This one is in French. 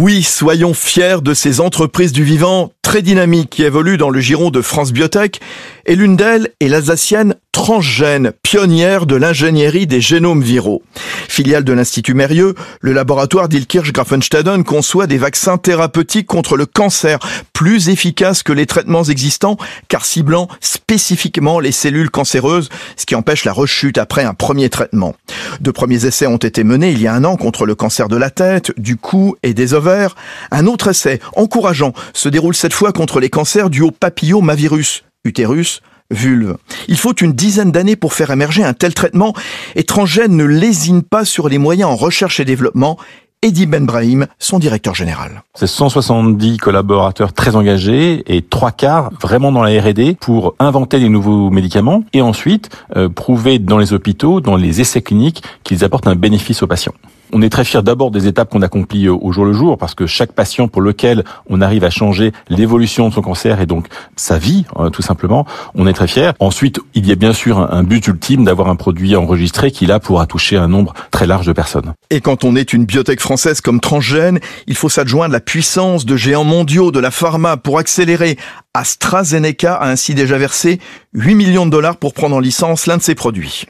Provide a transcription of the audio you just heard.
Oui, soyons fiers de ces entreprises du vivant très dynamiques qui évoluent dans le giron de France Biotech et l'une d'elles est l'Alsacienne Transgène, pionnière de l'ingénierie des génomes viraux. Filiale de l'Institut Mérieux, le laboratoire d'Ilkirch-Grafenstaden conçoit des vaccins thérapeutiques contre le cancer, plus efficaces que les traitements existants, car ciblant spécifiquement les cellules cancéreuses, ce qui empêche la rechute après un premier traitement. De premiers essais ont été menés il y a un an contre le cancer de la tête, du cou et des ovaires. Un autre essai, encourageant, se déroule cette fois contre les cancers dus au papillomavirus, utérus, vulve. Il faut une dizaine d'années pour faire émerger un tel traitement et ne lésine pas sur les moyens en recherche et développement Eddie Ben Brahim, son directeur général. C'est 170 collaborateurs très engagés et trois quarts vraiment dans la R&D pour inventer des nouveaux médicaments et ensuite euh, prouver dans les hôpitaux, dans les essais cliniques, qu'ils apportent un bénéfice aux patients. On est très fiers d'abord des étapes qu'on accomplit euh, au jour le jour parce que chaque patient pour lequel on arrive à changer l'évolution de son cancer et donc sa vie euh, tout simplement, on est très fiers. Ensuite, il y a bien sûr un but ultime d'avoir un produit enregistré qui là pourra toucher un nombre très large de personnes. Et quand on est une biotech française comme Transgène, il faut s'adjoindre la puissance de géants mondiaux de la pharma pour accélérer. AstraZeneca a ainsi déjà versé 8 millions de dollars pour prendre en licence l'un de ses produits.